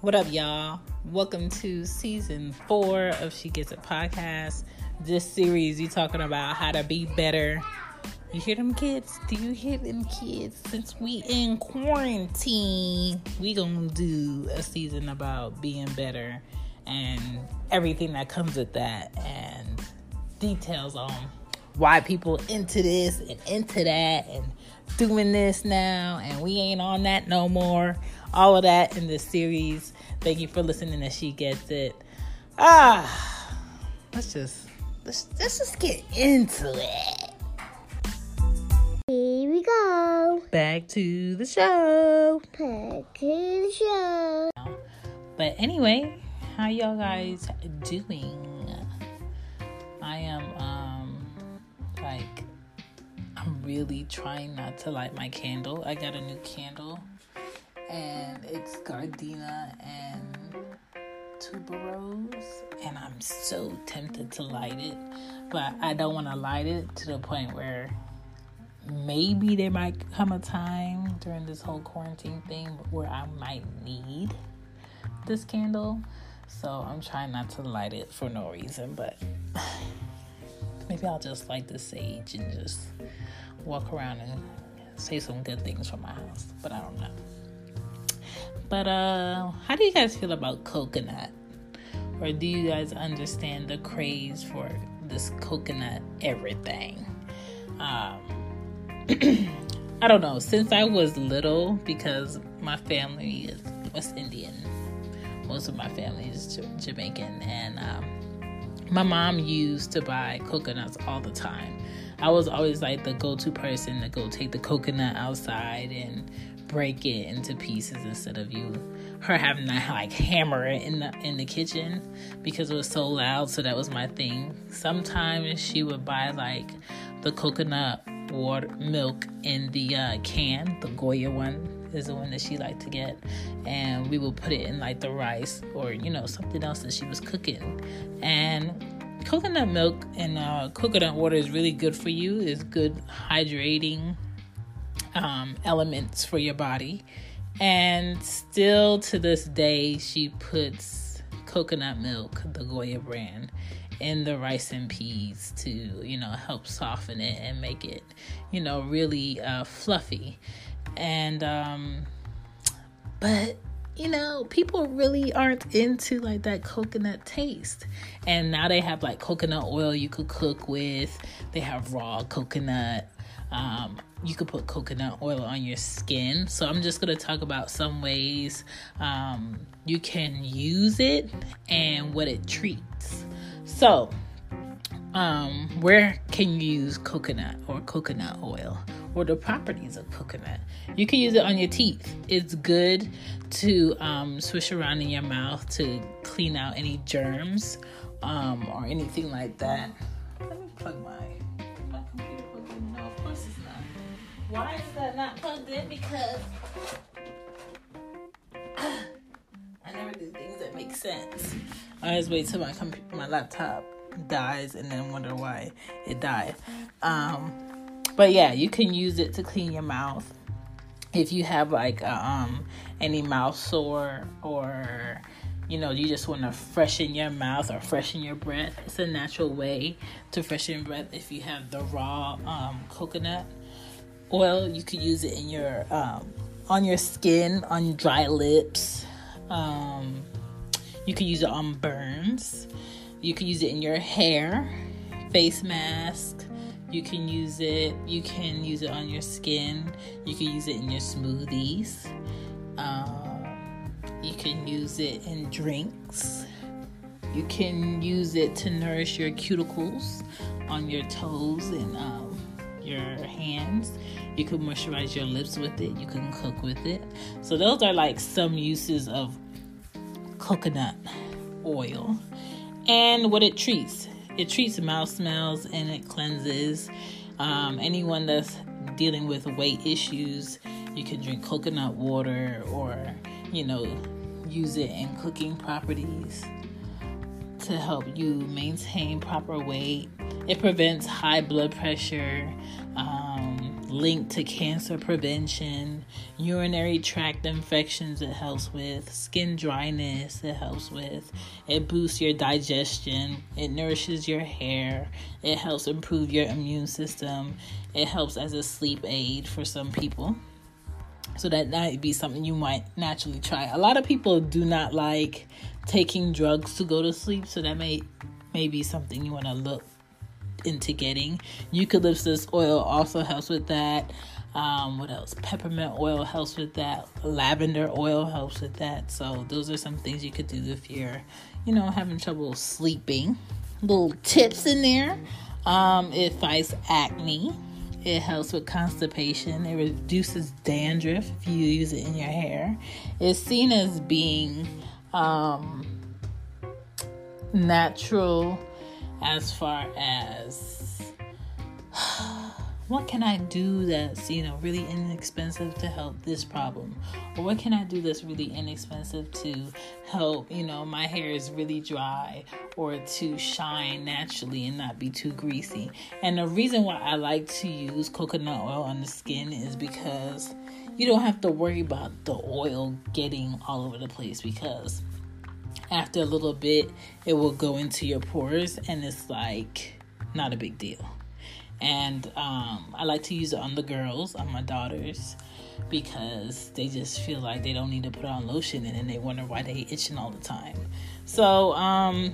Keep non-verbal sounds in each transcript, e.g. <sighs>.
What up, y'all? Welcome to season four of She Gets It podcast. This series, you talking about how to be better. You hear them kids? Do you hear them kids? Since we in quarantine, we gonna do a season about being better and everything that comes with that, and details on why people into this and into that and doing this now and we ain't on that no more. All of that in this series. Thank you for listening to She Gets It. Ah, let's just let's let's just get into it. Here we go. Back to the show. Back to the show. But anyway, how y'all guys doing? I am um like I'm really trying not to light my candle. I got a new candle and it's gardenia and tuberose and I'm so tempted to light it, but I don't want to light it to the point where maybe there might come a time during this whole quarantine thing where I might need this candle. So I'm trying not to light it for no reason, but maybe I'll just light the sage and just walk around and say some good things for my house. But I don't know. But uh how do you guys feel about coconut? Or do you guys understand the craze for this coconut everything? Um <clears throat> I don't know, since I was little because my family is West Indian. Most of my family is Jamaican and um my mom used to buy coconuts all the time. I was always like the go to person to go take the coconut outside and break it into pieces instead of you her having to like hammer it in the in the kitchen because it was so loud so that was my thing. Sometimes she would buy like the coconut water milk in the uh, can the goya one is the one that she liked to get and we would put it in like the rice or you know something else that she was cooking. And coconut milk and uh, coconut water is really good for you. It's good hydrating um, elements for your body. And still to this day, she puts coconut milk, the Goya brand, in the rice and peas to, you know, help soften it and make it, you know, really uh, fluffy. And, um, but you know, people really aren't into like that coconut taste. And now they have like coconut oil you could cook with. They have raw coconut. Um, you could put coconut oil on your skin. So I'm just going to talk about some ways um, you can use it and what it treats. So, um, where can you use coconut or coconut oil or the properties of coconut? You can use it on your teeth. It's good to um, swish around in your mouth to clean out any germs um, or anything like that. Let me plug my why is that not plugged in? Because <coughs> I never do things that make sense. I always wait till my computer, my laptop dies and then wonder why it died. Um, but yeah, you can use it to clean your mouth if you have like um any mouth sore or you know you just want to freshen your mouth or freshen your breath it's a natural way to freshen breath if you have the raw um, coconut oil. You could use it in your um, on your skin, on dry lips. Um, you could use it on burns. You could use it in your hair, face mask. You can use it. You can use it on your skin. You can use it in your smoothies. You can use it in drinks. You can use it to nourish your cuticles on your toes and um, your hands. You can moisturize your lips with it. You can cook with it. So those are like some uses of coconut oil and what it treats. It treats mouth smells and it cleanses. Um, anyone that's dealing with weight issues, you can drink coconut water or, you know, use it in cooking properties to help you maintain proper weight. It prevents high blood pressure. Um, linked to cancer prevention, urinary tract infections, it helps with skin dryness, it helps with, it boosts your digestion, it nourishes your hair, it helps improve your immune system, it helps as a sleep aid for some people. So that might be something you might naturally try. A lot of people do not like taking drugs to go to sleep, so that may may be something you want to look into getting. Eucalyptus oil also helps with that. Um, what else? Peppermint oil helps with that. Lavender oil helps with that. So those are some things you could do if you're, you know, having trouble sleeping. Little tips in there. Um, it fights acne. It helps with constipation. It reduces dandruff if you use it in your hair. It's seen as being um, natural as far as <sighs> what can I do that's, you know, really inexpensive to help this problem? Or what can I do that's really inexpensive to help, you know, my hair is really dry or to shine naturally and not be too greasy? And the reason why I like to use coconut oil on the skin is because you don't have to worry about the oil getting all over the place because after a little bit it will go into your pores and it's like not a big deal and um, i like to use it on the girls on my daughters because they just feel like they don't need to put on lotion and then they wonder why they itching all the time so um,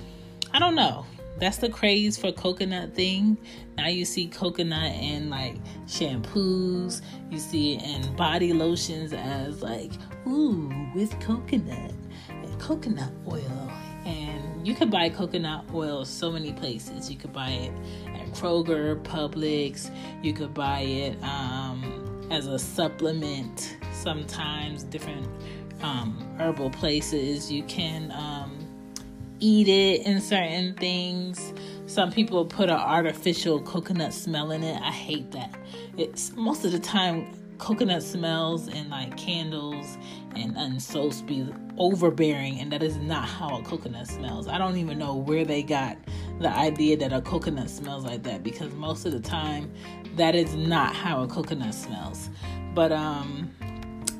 i don't know that's the craze for coconut thing now you see coconut in like shampoos you see it in body lotions as like ooh with coconut and coconut oil. And you could buy coconut oil so many places. You could buy it Kroger, Publix. You could buy it um, as a supplement sometimes, different um, herbal places. You can um, eat it in certain things. Some people put an artificial coconut smell in it. I hate that. It's most of the time coconut smells and like candles and, and soaps be overbearing and that is not how a coconut smells i don't even know where they got the idea that a coconut smells like that because most of the time that is not how a coconut smells but um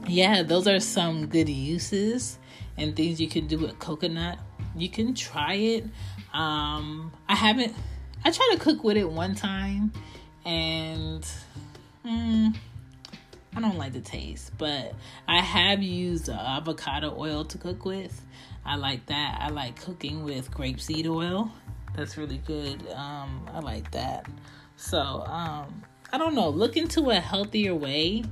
yeah those are some good uses and things you can do with coconut you can try it um i haven't i tried to cook with it one time and mm, I don't like the taste, but I have used avocado oil to cook with. I like that. I like cooking with grapeseed oil. That's really good. Um, I like that. So, um, I don't know. Look into a healthier way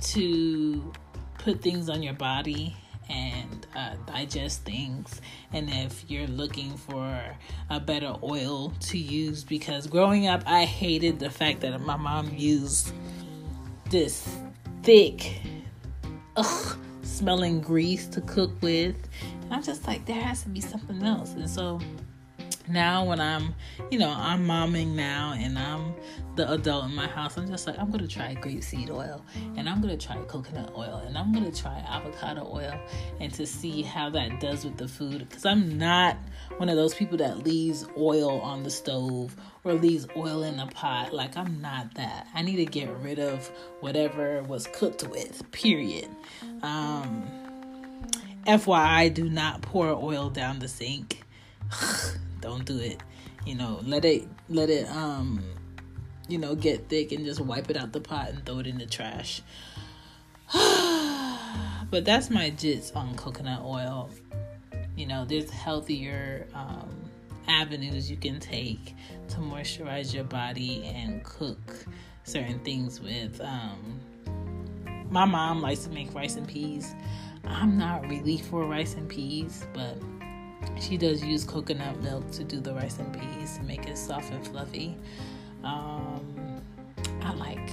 to put things on your body and uh, digest things. And if you're looking for a better oil to use, because growing up, I hated the fact that my mom used this thick, ugh, smelling grease to cook with. And I'm just like, there has to be something else. And so now when I'm, you know, I'm momming now and I'm the adult in my house, I'm just like, I'm gonna try grapeseed oil and I'm gonna try coconut oil and I'm gonna try avocado oil and to see how that does with the food. Because I'm not one of those people that leaves oil on the stove or leaves oil in the pot. Like, I'm not that. I need to get rid of whatever was cooked with, period. Um, FYI, do not pour oil down the sink. <laughs> Don't do it. You know, let it, let it, um, you know, get thick and just wipe it out the pot and throw it in the trash. <sighs> but that's my jits on coconut oil. You know, there's healthier um, avenues you can take to moisturize your body and cook certain things with. Um, my mom likes to make rice and peas. I'm not really for rice and peas, but she does use coconut milk to do the rice and peas to make it soft and fluffy. Um, I like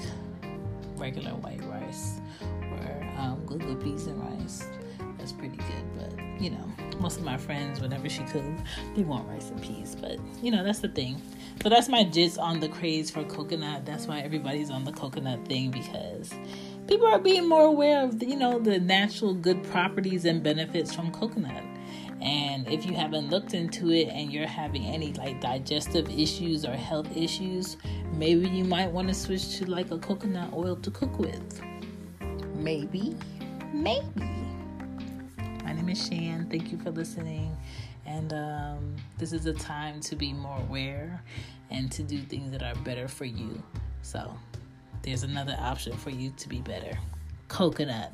regular white rice or um, gungo peas and rice. That's pretty good, but you know, most of my friends, whenever she cooks, they want rice and peas. But you know, that's the thing. So that's my jits on the craze for coconut. That's why everybody's on the coconut thing because people are being more aware of the, you know the natural good properties and benefits from coconut. And if you haven't looked into it and you're having any like digestive issues or health issues, maybe you might want to switch to like a coconut oil to cook with. Maybe, maybe. My name is Shan. Thank you for listening. And um, this is a time to be more aware and to do things that are better for you. So, there's another option for you to be better coconut.